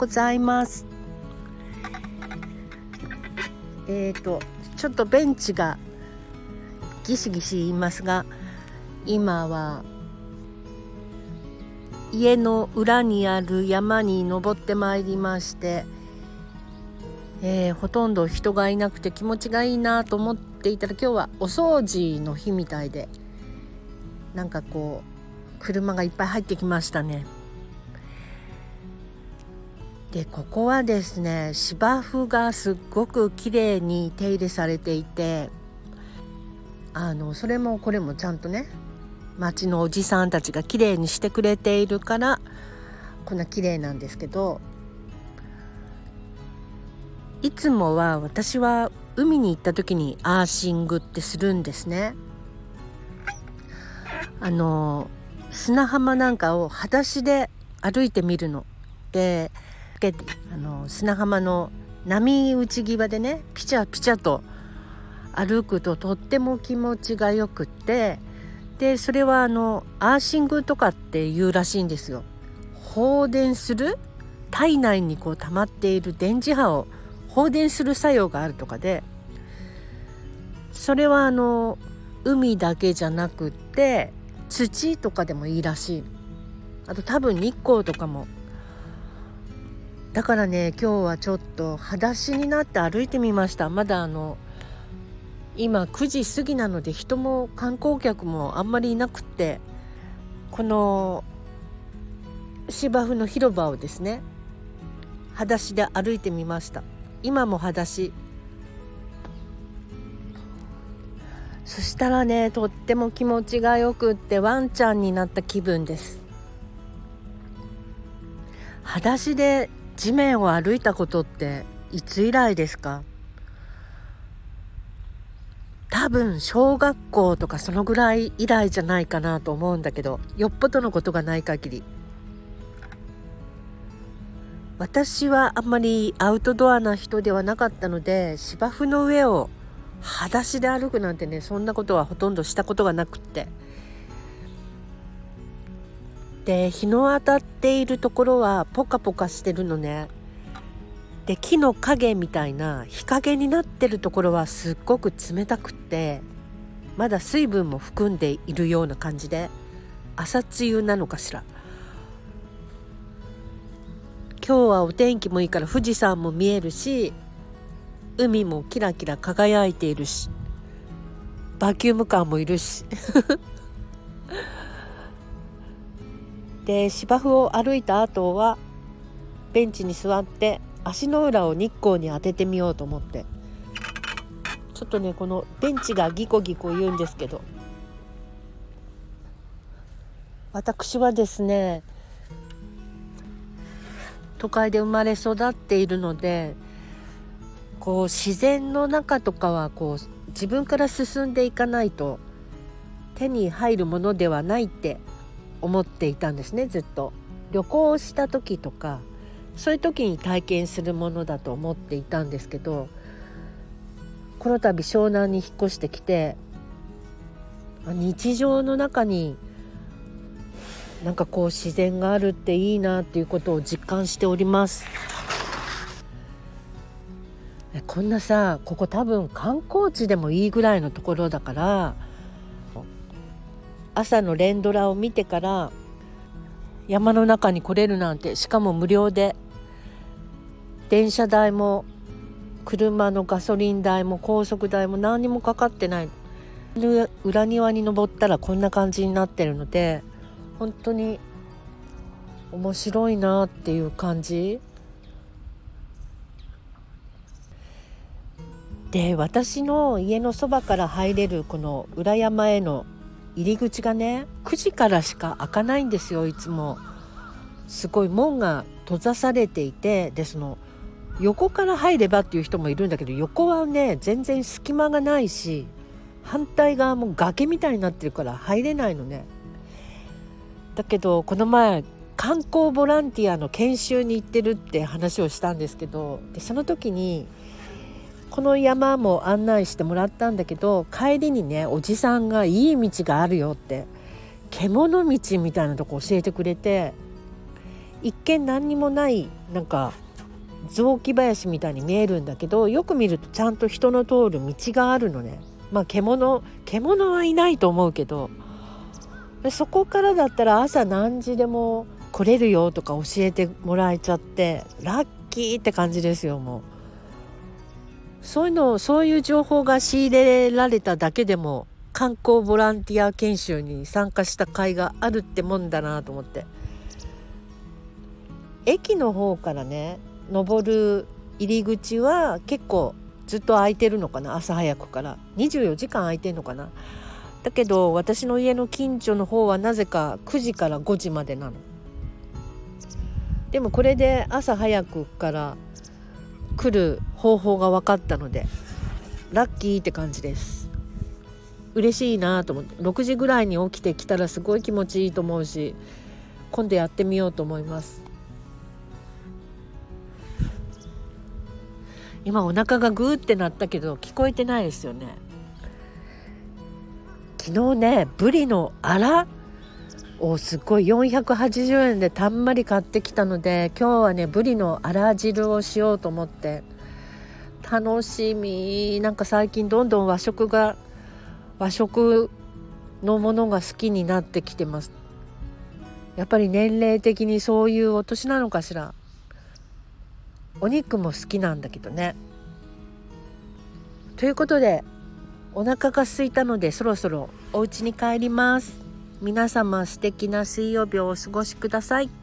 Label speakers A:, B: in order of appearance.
A: ございますえっ、ー、とちょっとベンチがギシギシ言いますが今は家の裏にある山に登ってまいりまして、えー、ほとんど人がいなくて気持ちがいいなと思っていたら今日はお掃除の日みたいでなんかこう車がいっぱい入ってきましたね。でここはですね芝生がすっごく綺麗に手入れされていてあのそれもこれもちゃんとね町のおじさんたちが綺麗にしてくれているからこんな綺麗なんですけどいつもは私は海に行った時にアーシングってするんですね。あの砂浜なんかを裸足で歩いてみるの。でけあの砂浜の波打ち際でねピチャピチャと歩くととっても気持ちがよくってでそれはあのアーシングとかっていうらしいんですよ。放電する体内にこう溜まっている電磁波を放電する作用があるとかでそれはあの海だけじゃなくって土とかでもいいらしいあと多分日光とかもだからね今日はちょっと裸足になって歩いてみました。まだあの今9時過ぎなので人も観光客もあんまりいなくってこの芝生の広場をですね裸足で歩いてみました。今も裸足。そしたらねとっても気持ちがよくってワンちゃんになった気分です。裸足で地面を歩いたことっていつ以来ですか？多分小学校とかそのぐらい以来じゃないかなと思うんだけどよっぽどのことがない限り。私はあんまりアウトドアな人ではなかったので芝生の上を裸足で歩くなんてねそんなことはほとんどしたことがなくって。で日の当たっているところはポカポカしてるのね。で木の影みたいな日陰になってるところはすっごく冷たくってまだ水分も含んでいるような感じで朝露なのかしら。今日はお天気もいいから富士山も見えるし海もキラキラ輝いているしバキュームカーもいるし。で芝生を歩いた後はベンチに座って足の裏を日光に当ててみようと思って。ちょっとねこのベンチがギコギコ言うんですけど。私はですね都会で生まれ育っているのでこう自然の中とかはこう自分から進んでいかないと手に入るものではないって思っていたんですねずっと。旅行した時とかそういう時に体験するものだと思っていたんですけどこの度湘南に引っ越してきて日常の中になんかこう自然があるっていいなっていうことを実感しておりますこんなさここ多分観光地でもいいぐらいのところだから朝の連ドラを見てから山の中に来れるなんてしかも無料で電車代も車のガソリン代も高速代も何にもかかってない。裏庭に登ったらこんな感じになってるので本当に面白いなっていう感じ。で私の家のそばから入れるこの裏山への入り口がね9時からしか開かないんですよいつも。すごい門が閉ざされていてでその横から入ればっていう人もいるんだけど横はね全然隙間がないし反対側も崖みたいになってるから入れないのね。だけどこの前観光ボランティアの研修に行ってるって話をしたんですけどでその時にこの山も案内してもらったんだけど帰りにねおじさんがいい道があるよって獣道みたいなとこ教えてくれて一見何にもないなんか雑木林みたいに見えるんだけどよく見るとちゃんと人の通る道があるのね。まあ獣獣はいないと思うけどそこからだったら朝何時でも来れるよとか教えてもらえちゃってラッキーって感じですよもう。そういうのそういう情報が仕入れられただけでも観光ボランティア研修に参加した甲斐があるってもんだなと思って。駅の方からね登る入り口は結構ずっと空いてるのかな朝早くから。24時間空いてんのかな。だけど私の家の近所の方はなぜか9時から5時までなの。でもこれで朝早くから来る方法が分かったのでラッキーって感じです。嬉しいなと思って6時ぐらいに起きてきたらすごい気持ちいいと思うし今度やってみようと思います。今お腹がグーってなったけど聞こえてないですよね。昨日ねブリのアラをすっごい480円でたんまり買ってきたので今日はねブリのあら汁をしようと思って。楽しみ。なんか最近どんどん和食が和食のものが好きになってきてます。やっぱり年齢的にそういうお年なのかしら。お肉も好きなんだけどね。ということでお腹が空いたのでそろそろお家に帰ります。皆様素敵な水曜日をお過ごしください。